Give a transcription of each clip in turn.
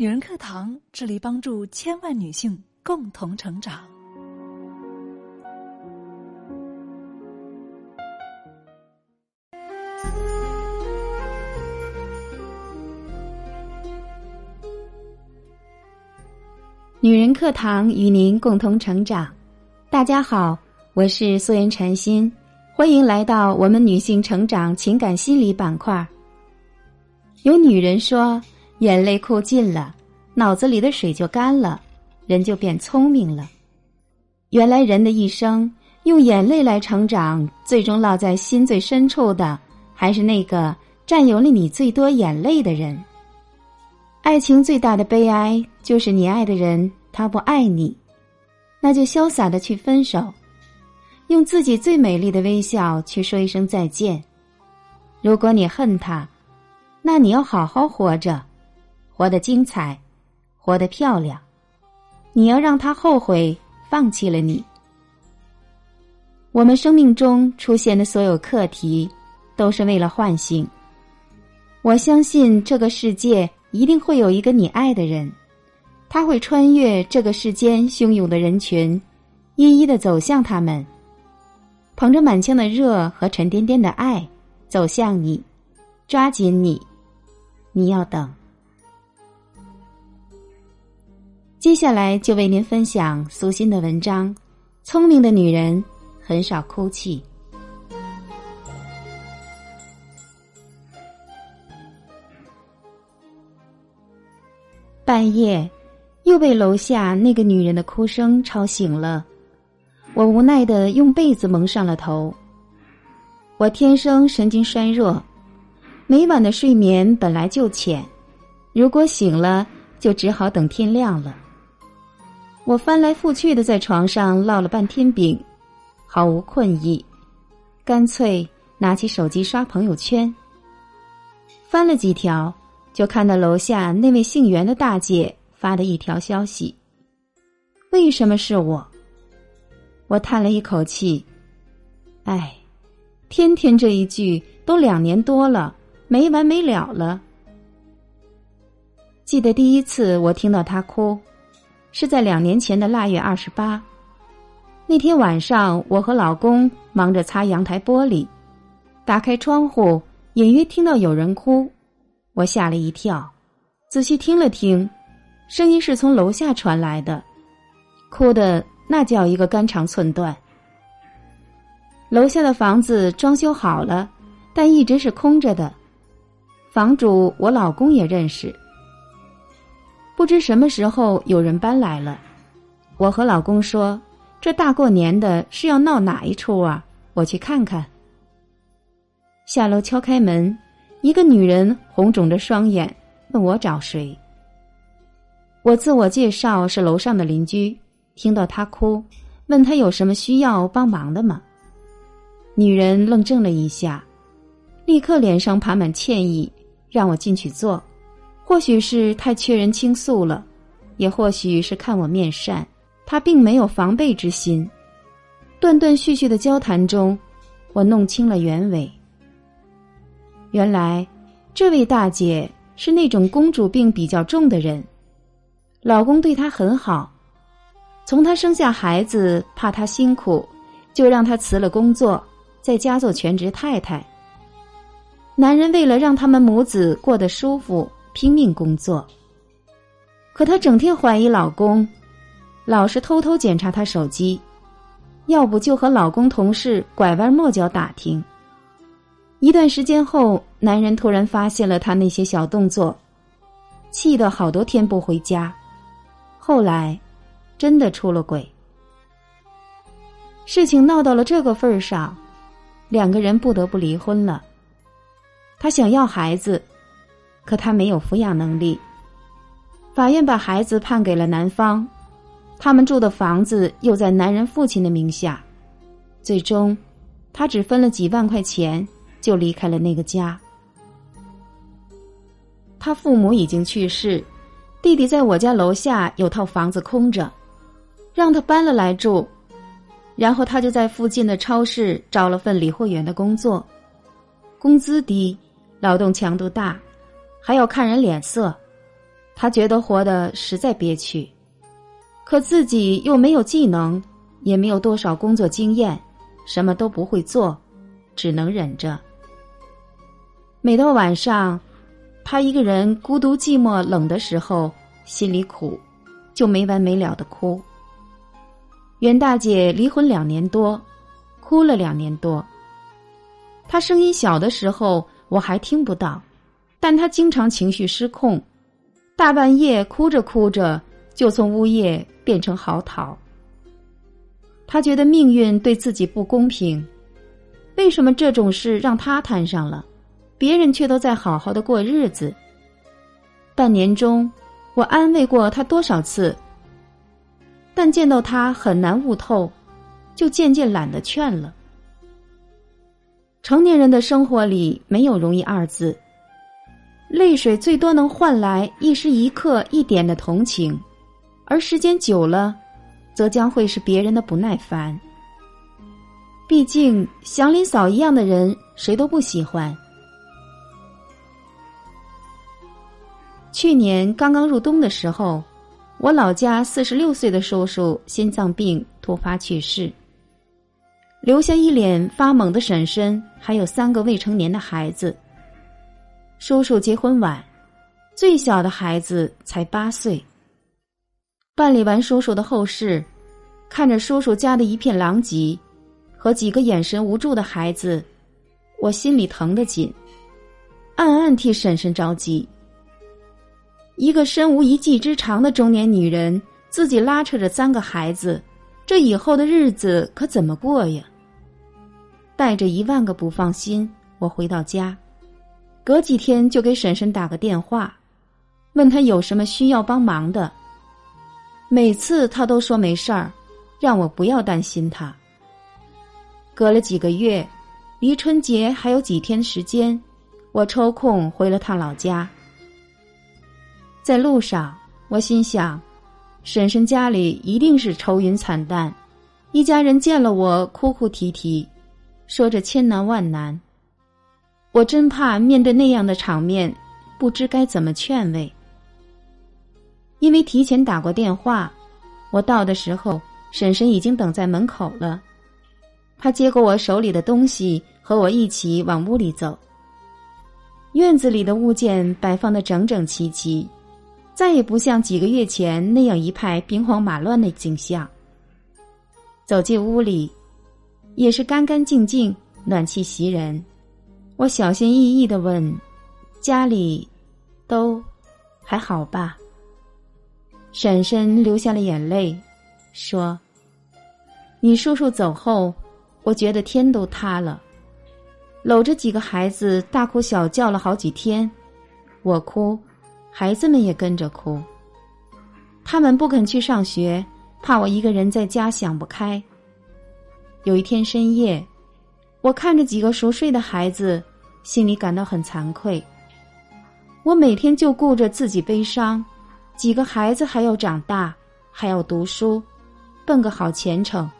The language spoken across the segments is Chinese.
女人课堂致力帮助千万女性共同成长。女人课堂与您共同成长。大家好，我是素颜禅心，欢迎来到我们女性成长情感心理板块。有女人说，眼泪哭尽了，脑子里的水就干了，人就变聪明了。原来人的一生用眼泪来成长，最终落在心最深处的，还是那个占有了你最多眼泪的人。爱情最大的悲哀，就是你爱的人他不爱你，那就潇洒的去分手，用自己最美丽的微笑去说一声再见。如果你恨他，那你要好好活着，活得精彩，活得漂亮。你要让他后悔放弃了你。我们生命中出现的所有课题，都是为了唤醒。我相信这个世界。一定会有一个你爱的人，他会穿越这个世间汹涌的人群，一一的走向他们，捧着满腔的热和沉甸甸的爱走向你，抓紧你，你要等。接下来就为您分享苏欣的文章：聪明的女人很少哭泣。半夜，又被楼下那个女人的哭声吵醒了。我无奈的用被子蒙上了头。我天生神经衰弱，每晚的睡眠本来就浅，如果醒了，就只好等天亮了。我翻来覆去的在床上烙了半天饼，毫无困意，干脆拿起手机刷朋友圈，翻了几条。就看到楼下那位姓袁的大姐发的一条消息。为什么是我？我叹了一口气，唉，天天这一句都两年多了，没完没了了。记得第一次我听到她哭，是在两年前的腊月二十八，那天晚上我和老公忙着擦阳台玻璃，打开窗户，隐约听到有人哭。我吓了一跳，仔细听了听，声音是从楼下传来的，哭的那叫一个肝肠寸断。楼下的房子装修好了，但一直是空着的，房主我老公也认识。不知什么时候有人搬来了，我和老公说：“这大过年的是要闹哪一出啊？我去看看。”下楼敲开门。一个女人红肿着双眼，问我找谁。我自我介绍是楼上的邻居，听到她哭，问她有什么需要帮忙的吗？女人愣怔了一下，立刻脸上爬满歉意，让我进去坐。或许是太缺人倾诉了，也或许是看我面善，她并没有防备之心。断断续续的交谈中，我弄清了原委。原来，这位大姐是那种公主病比较重的人，老公对她很好，从她生下孩子怕她辛苦，就让她辞了工作，在家做全职太太。男人为了让他们母子过得舒服，拼命工作。可她整天怀疑老公，老是偷偷检查他手机，要不就和老公同事拐弯抹角打听。一段时间后，男人突然发现了她那些小动作，气得好多天不回家。后来，真的出了轨。事情闹到了这个份儿上，两个人不得不离婚了。她想要孩子，可他没有抚养能力。法院把孩子判给了男方，他们住的房子又在男人父亲的名下，最终，他只分了几万块钱。就离开了那个家。他父母已经去世，弟弟在我家楼下有套房子空着，让他搬了来住。然后他就在附近的超市找了份理货员的工作，工资低，劳动强度大，还要看人脸色。他觉得活得实在憋屈，可自己又没有技能，也没有多少工作经验，什么都不会做，只能忍着。每到晚上，他一个人孤独、寂寞、冷的时候，心里苦，就没完没了的哭。袁大姐离婚两年多，哭了两年多。她声音小的时候我还听不到，但他经常情绪失控。大半夜哭着哭着，就从呜咽变成嚎啕。他觉得命运对自己不公平，为什么这种事让他摊上了，别人却都在好好的过日子？半年中，我安慰过他多少次，但见到他很难悟透，就渐渐懒得劝了。成年人的生活里没有容易二字。泪水最多能换来一时一刻一点的同情，而时间久了，则将会是别人的不耐烦。毕竟祥林嫂一样的人，谁都不喜欢。去年刚刚入冬的时候，我老家四十六岁的叔叔心脏病突发去世，留下一脸发懵的婶婶，还有三个未成年的孩子。叔叔结婚晚，最小的孩子才八岁。办理完叔叔的后事，看着叔叔家的一片狼藉，和几个眼神无助的孩子，我心里疼得紧，暗暗替婶婶着急。一个身无一技之长的中年女人，自己拉扯着三个孩子，这以后的日子可怎么过呀？带着一万个不放心，我回到家。隔几天就给婶婶打个电话，问她有什么需要帮忙的。每次她都说没事儿，让我不要担心她。隔了几个月，离春节还有几天时间，我抽空回了趟老家。在路上，我心想，婶婶家里一定是愁云惨淡，一家人见了我哭哭啼啼，说着千难万难。我真怕面对那样的场面，不知该怎么劝慰。因为提前打过电话，我到的时候，婶婶已经等在门口了。她接过我手里的东西，和我一起往屋里走。院子里的物件摆放的整整齐齐，再也不像几个月前那样一派兵荒马乱的景象。走进屋里，也是干干净净，暖气袭人。我小心翼翼的问：“家里都还好吧？”婶婶流下了眼泪，说：“你叔叔走后，我觉得天都塌了，搂着几个孩子大哭小叫了好几天，我哭，孩子们也跟着哭。他们不肯去上学，怕我一个人在家想不开。有一天深夜，我看着几个熟睡的孩子。”心里感到很惭愧。我每天就顾着自己悲伤，几个孩子还要长大，还要读书，奔个好前程。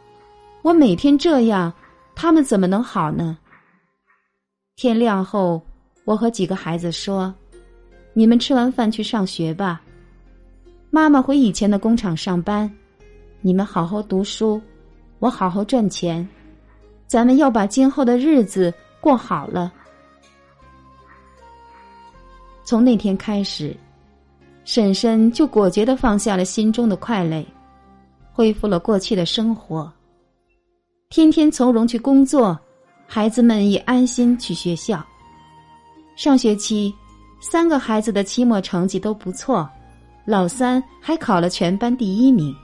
我每天这样，他们怎么能好呢？天亮后，我和几个孩子说：“你们吃完饭去上学吧，妈妈回以前的工厂上班，你们好好读书，我好好赚钱，咱们要把今后的日子过好了。”从那天开始，婶婶就果决的放下了心中的快累，恢复了过去的生活。天天从容去工作，孩子们也安心去学校。上学期，三个孩子的期末成绩都不错，老三还考了全班第一名。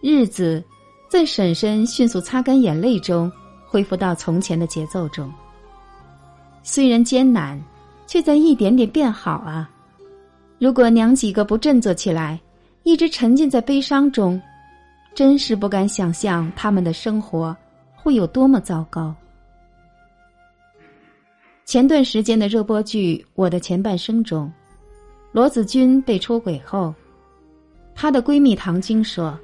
日子在婶婶迅速擦干眼泪中，恢复到从前的节奏中。虽然艰难。却在一点点变好啊！如果娘几个不振作起来，一直沉浸在悲伤中，真是不敢想象他们的生活会有多么糟糕。前段时间的热播剧《我的前半生》中，罗子君被出轨后，她的闺蜜唐晶说：“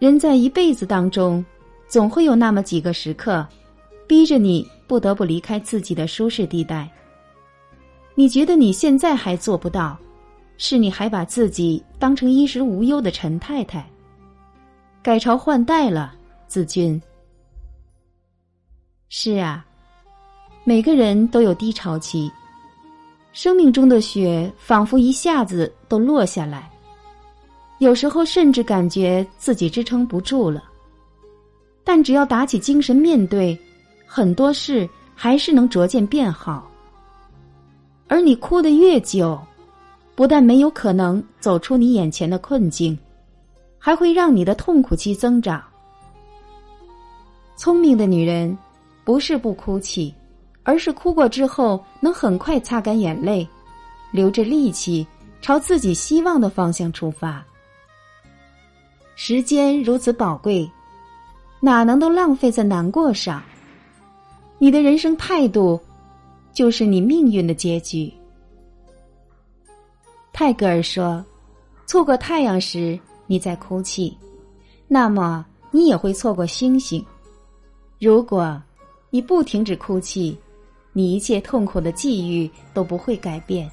人在一辈子当中，总会有那么几个时刻，逼着你不得不离开自己的舒适地带。”你觉得你现在还做不到，是你还把自己当成衣食无忧的陈太太。改朝换代了，子君。是啊，每个人都有低潮期，生命中的雪仿佛一下子都落下来，有时候甚至感觉自己支撑不住了。但只要打起精神面对，很多事还是能逐渐变好。而你哭得越久，不但没有可能走出你眼前的困境，还会让你的痛苦期增长。聪明的女人，不是不哭泣，而是哭过之后能很快擦干眼泪，留着力气朝自己希望的方向出发。时间如此宝贵，哪能都浪费在难过上？你的人生态度。就是你命运的结局。泰戈尔说：“错过太阳时，你在哭泣，那么你也会错过星星。如果你不停止哭泣，你一切痛苦的际遇都不会改变，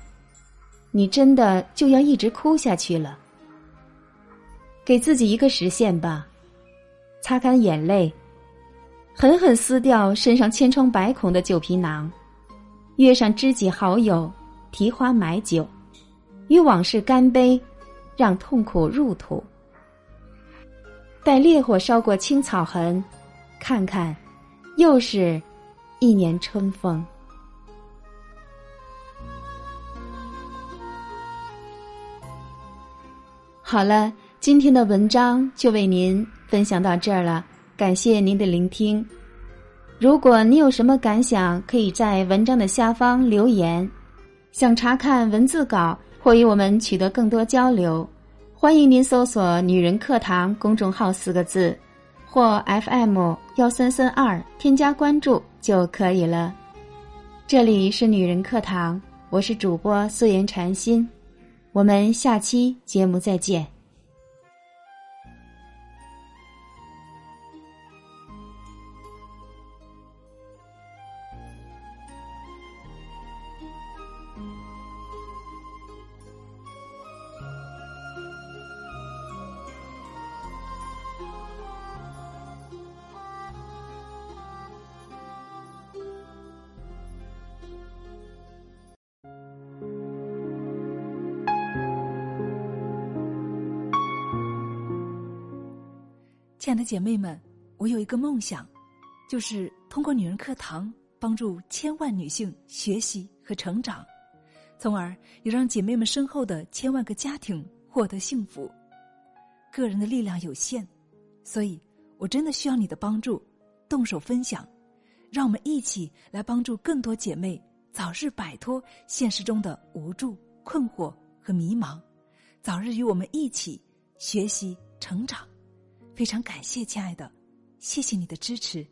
你真的就要一直哭下去了。给自己一个时限吧，擦干眼泪，狠狠撕掉身上千疮百孔的旧皮囊。”约上知己好友，提花买酒，与往事干杯，让痛苦入土。待烈火烧过青草痕，看看，又是一年春风。好了，今天的文章就为您分享到这儿了，感谢您的聆听。如果你有什么感想，可以在文章的下方留言。想查看文字稿或与我们取得更多交流，欢迎您搜索“女人课堂”公众号四个字，或 FM 幺三三二添加关注就可以了。这里是女人课堂，我是主播素颜禅心，我们下期节目再见。亲爱的姐妹们，我有一个梦想，就是通过女人课堂帮助千万女性学习和成长，从而也让姐妹们身后的千万个家庭获得幸福。个人的力量有限，所以我真的需要你的帮助，动手分享，让我们一起来帮助更多姐妹早日摆脱现实中的无助、困惑和迷茫，早日与我们一起学习成长。非常感谢，亲爱的，谢谢你的支持。